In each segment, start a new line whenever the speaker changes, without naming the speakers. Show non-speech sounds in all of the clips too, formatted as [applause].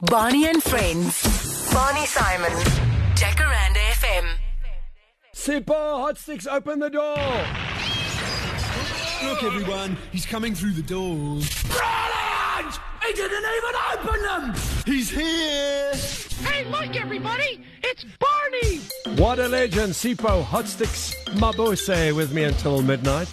Barney and Friends. Barney Simon. Jacaranda FM.
Sipho, hot sticks, open the door.
Look, everyone, he's coming through the door.
Brilliant! He didn't even open them.
He's here.
Hey, look, everybody! It's Barney!
What a legend, Sipho, hot sticks, Mabuse with me until midnight.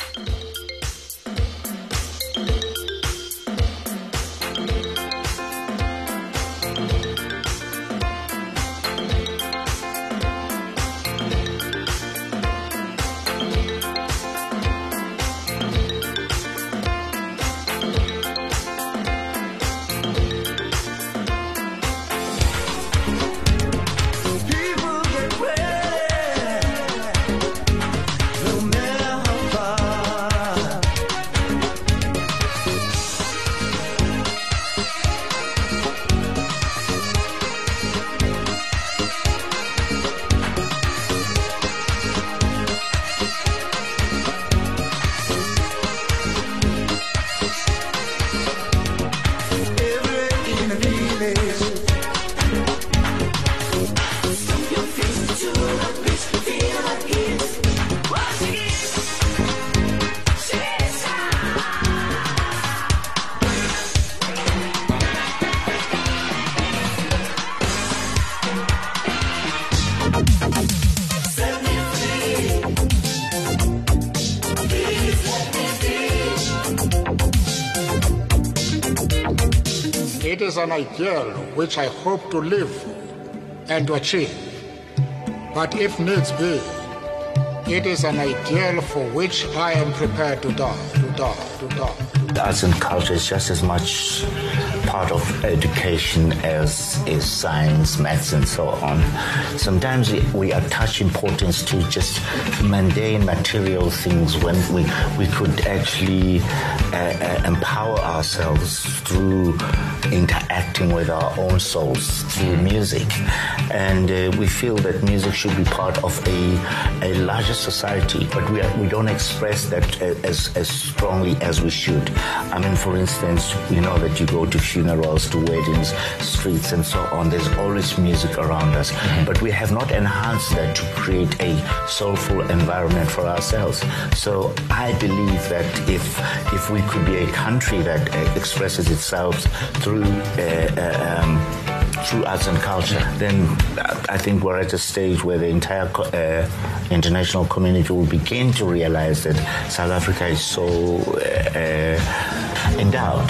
It is an ideal which I hope to live and to achieve. But if needs be, it is an ideal for which I am prepared to die, to die, to die.
The arts and culture is just as much part of education as is science, maths, and so on. Sometimes we, we attach importance to just mundane material things when we, we could actually uh, uh, empower ourselves through interacting with our own souls through music. And uh, we feel that music should be part of a, a larger society, but we, are, we don't express that uh, as, as strongly as we should. I mean, for instance, you know that you go to funerals, to weddings, streets, and so on. There's always music around us, but we have not enhanced that to create a soulful environment for ourselves. So I believe that if if we could be a country that uh, expresses itself through uh, uh, um, through arts and culture, then I think we're at a stage where the entire co- uh, international community will begin to realize that South Africa is so uh, uh, endowed.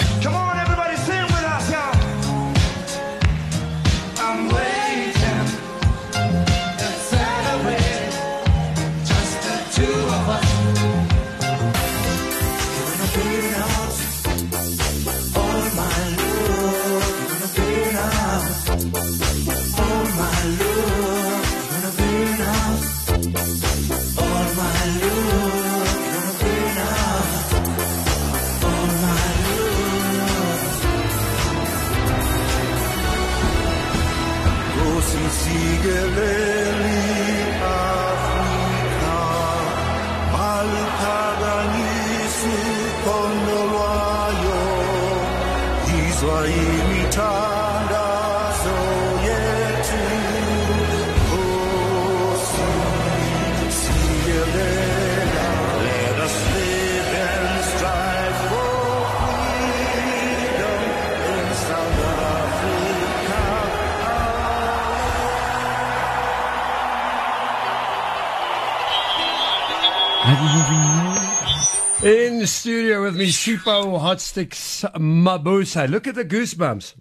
Me, Sipho Hot Sticks Mabuse. Look at the goosebumps.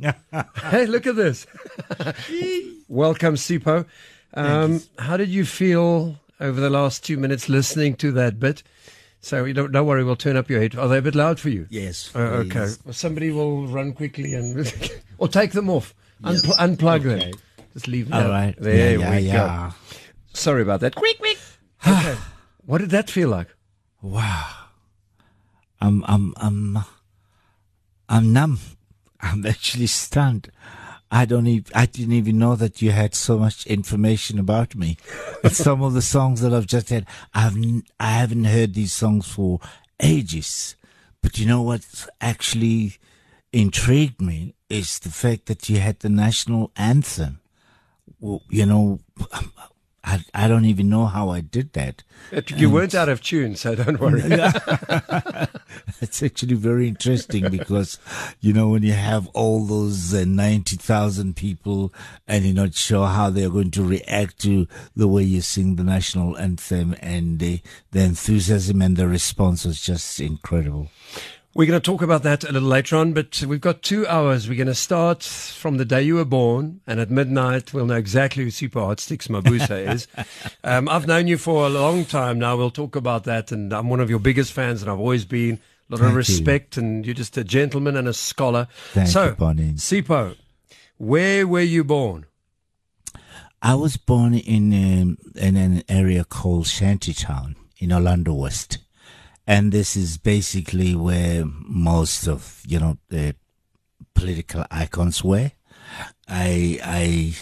[laughs] hey, look at this. [laughs] Welcome, Sipho. Um, how did you feel over the last two minutes listening to that bit? So you don't, don't worry, we'll turn up your head. Are they a bit loud for you?
Yes.
Uh, okay.
please.
Well, somebody will run quickly and [laughs] or take them off. Unpl- unplug them. Just leave them.
All right.
There
yeah,
we
yeah,
go.
yeah.
Sorry about that. Quick, quick. [sighs] Okay. what did that feel like?
Wow. I'm, I'm, I'm, I'm numb. I'm actually stunned. I don't even, I didn't even know that you had so much information about me. But some of the songs that I've just had, I've, I haven't heard these songs for ages. But you know what's actually
intrigued me is the fact that you had the national anthem. Well, you know, I, I don't even know how I did that.
You weren't out of tune, so don't [laughs] worry. [laughs]
It's actually very interesting because, you know, when you have all those uh, 90,000 people and you're not sure how they're going to react to the way you sing the national anthem and the, the enthusiasm and the response was just incredible.
We're going to talk about that a little later on, but we've got two hours. We're going to start from the day you were born, and at midnight, we'll know exactly who Sipho Hot Sticks Mabuse is. [laughs] Um, I've known you for a long time now. We'll talk about that, and I'm one of your biggest fans, and I've always been. A lot
Thank
of
you.
respect, and you're just a gentleman and a scholar.
Thank
so,
you, Barney.
Sipho, where were you born?
I was born in um, in an area called Shantytown in Orlando West, and this is basically where most of you know the political icons were. I I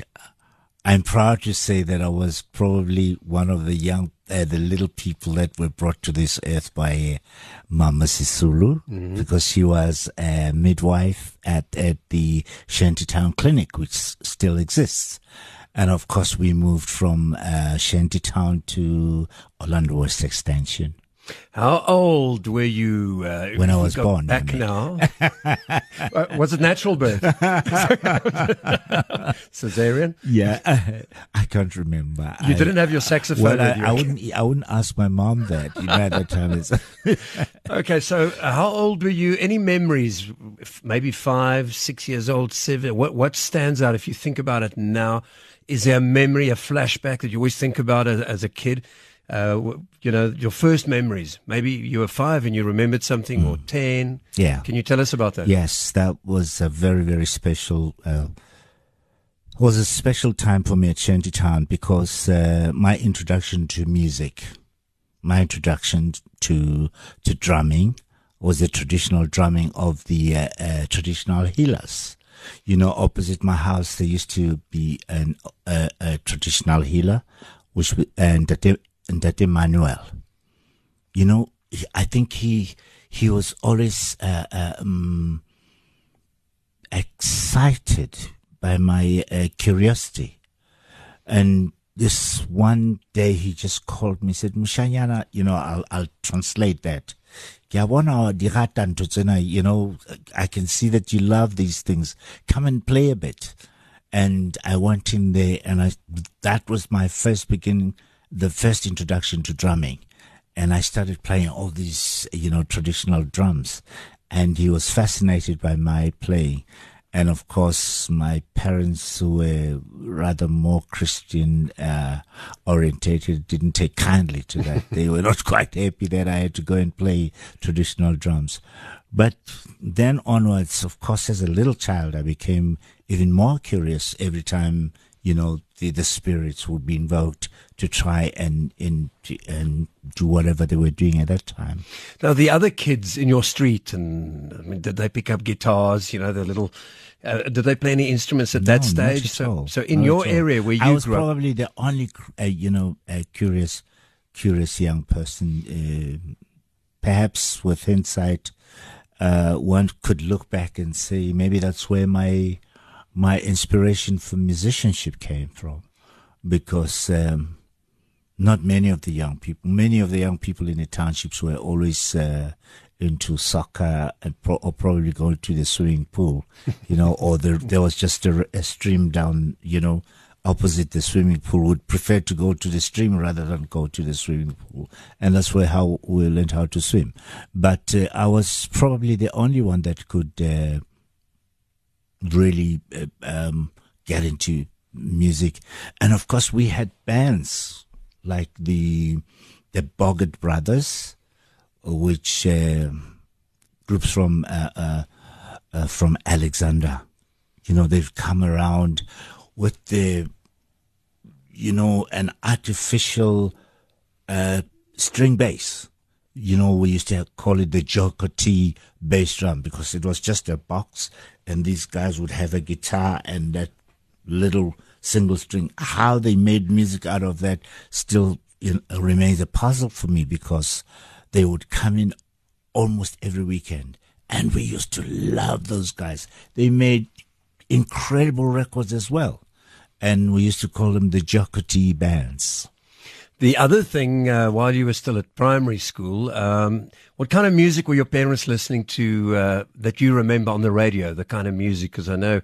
I'm proud to say that I was probably one of the young, uh, the little people that were brought to this earth by uh, Mama Sisulu, because she was a midwife at, at the Shantytown Clinic, which still exists. And of course, we moved from uh, Shantytown to Orlando West Extension.
How old were you uh,
When I was born,
Back
I mean.
now, [laughs] Uh, was it natural birth? [laughs] Cesarean?
Yeah, [laughs] I can't remember.
You
I-
didn't have your saxophone
Well, I. I wouldn't. I wouldn't ask my mom that. You know, at that time, it's,
Okay, so uh, how old were you? Any memories? Maybe five, six years old, seven. What what stands out if you think about it now? Is there a memory, a flashback that you always think about as, as a kid? Uh, you know, your first memories. Maybe you were five and you remembered something, or ten.
Yeah.
Can you tell us about that?
Yes, that was a very, very special. Uh, was a special time for me at Shantytown because uh, my introduction to music, my introduction to to drumming, was the traditional drumming of the uh, uh, traditional healers. You know, opposite my house there used to be an uh, a traditional healer, which we- and that Emmanuel you know, I think he he was always uh, uh, um, excited by my uh, curiosity, and this one day he just called me, said, "Mushanyana, you know, I'll I'll translate that." "Ke a bona di rata ntho tsena, You know, I can see that you love these things. Come and play a bit. And I went in there, and I that was my first beginning, the first introduction to drumming and I started playing all these, you know, traditional drums. And he was fascinated by my playing. And of course, my parents, who were rather more Christian uh, orientated, didn't take kindly to that. they were not [laughs] quite happy that I had to go and play traditional drums. But then onwards, of course, as a little child, I became even more curious every time, you know, the, the spirits would be invoked to try and, and, and do whatever they were doing at that time.
Now, the other kids in your street, and I mean, did they pick up guitars? You know, the little. Uh, did they play any instruments at that
No, not
stage? So, so in
Not
your area where you
I was
grew up,
probably the only, uh, you know, uh, curious, curious young person. Uh, perhaps with hindsight, uh, one could look back and say maybe that's where my my inspiration for musicianship came from, because um, not many of the young people, many of the young people in the townships were always uh, into soccer and pro- or probably going to the swimming pool, you know, or there there was just a, a stream down, you know, opposite the swimming pool. Would prefer to go to the stream rather than go to the swimming pool, and that's where how we learned how to swim. But uh, I was probably the only one that could. Uh, really uh, um, get into music. And of course, we had bands like the the Boggart Brothers, which uh, groups from uh, uh, uh, from Alexandra. You know, they've come around with the you know an artificial string bass. You know, we used to call it the Joker T bass drum because it was just a box, and these guys would have a guitar and that little single string. How they made music out of that still remains a puzzle for me because they would come in almost every weekend And we used to love those guys. They made incredible records as well. And we used to call them the Jocotee bands.
The other thing, uh, while you were still at primary school, um, what kind of music were your parents listening to uh, that you remember on the radio? The kind of music, because I know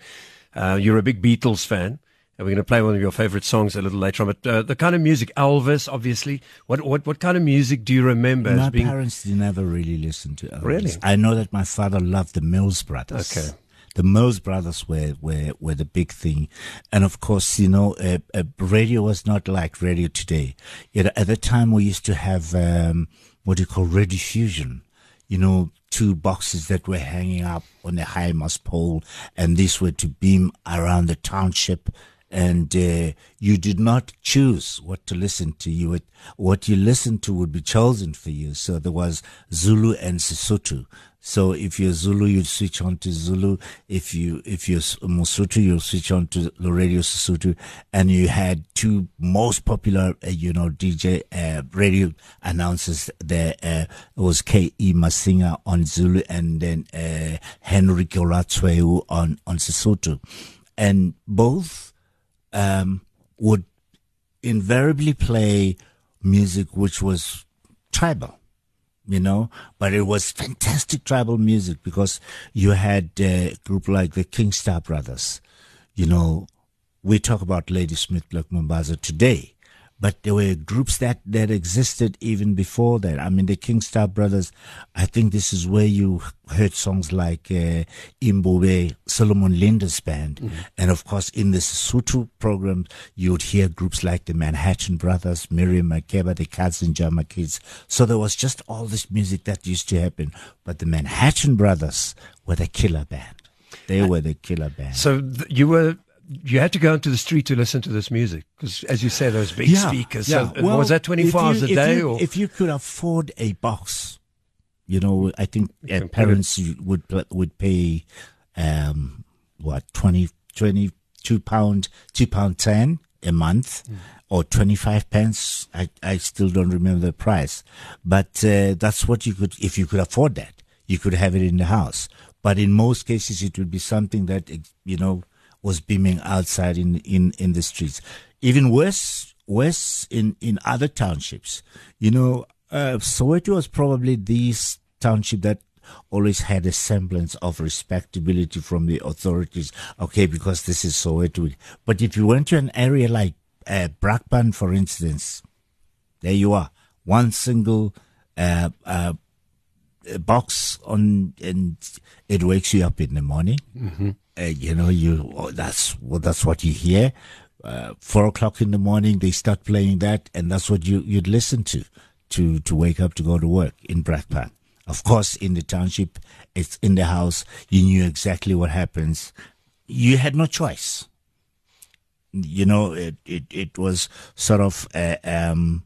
uh, you're a big Beatles fan, and we're going to play one of your favorite songs a little later on. But uh, the kind of music, Elvis, obviously. What what what kind of music do you remember
My
being?
parents never really listened to Elvis.
Really?
I know that my father loved the Mills Brothers.
Okay.
The Mills Brothers were, were, were the big thing. And of course, you know, uh, uh, radio was not like radio today. Yet at the time we used to have, um, what you call Rediffusion. You know, two boxes that were hanging up on the high mast pole and these were to beam around the township and uh, you did not choose what to listen to. You would, what you listened to would be chosen for you. So there was Zulu and Sesotho. So if you're Zulu, you'd switch on to Zulu. If you if you're Mosotho, you'll switch on to the radio Sesotho. And you had two most popular, uh, you know, DJ uh, radio announcers there. Uh, was K.E. Masinga on Zulu, and then uh, Henry Goratsweu on on Sesotho, and both um, would invariably play music which was tribal, you know, but it was fantastic tribal music because you had a group like the Kingstar Brothers, you know, we talk about Ladysmith Black Mambazo today, but there were groups that, that existed even before that. I mean, the Kingstar Brothers, I think this is where you heard songs like uh, Mbube, Solomon Linda's band. And of course, in the Sesotho program, you'd hear groups like the Manhattan Brothers, Miriam Makeba, the Cousin Jama Kids. So there was just all this music that used to happen. But the Manhattan Brothers were the killer band. They were the killer band.
So th- you were. You had to go into the street to listen to this music because, as you say, those big speakers. So uh,
Well,
was that twenty four
if
hours
you-
a day,
you,
or
if you could afford a box, you know, I think uh, parents would would pay um, what 20, 22 pound, two pound ten a month,
Hmm.
or twenty five pence. I I still don't remember the price, but uh, that's what you could if you could afford that. You could have it in the house, but in most cases, it would be something that you know was beaming outside in in in the streets. Even worse, worse in in other townships. You know, uh, Soweto was probably the township that always had a semblance of respectability from the authorities. Okay, because this is Soweto. But if you went to an area like uh, Brakpan, for instance, there you are, one single uh, uh, box on, and it wakes you up in the morning. Mm-hmm. Uh, you know, you oh, that's well, that's what you hear. Uh, four o'clock in the morning, they start playing that, and that's what you you'd listen to to to wake up to go to work in Brakpan. Of course, in the township, it's in the house. You knew exactly what happens. You had no choice. You know, it it, it was sort of uh, um,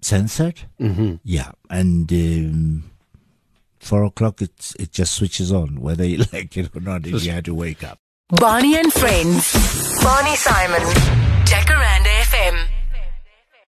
censored. Mm-hmm. Yeah, and. Um, four o'clock, it it just switches on, whether you [laughs] like it or not. If you had to wake up.
Barney and Friends. Barney Simon. Jacaranda FM.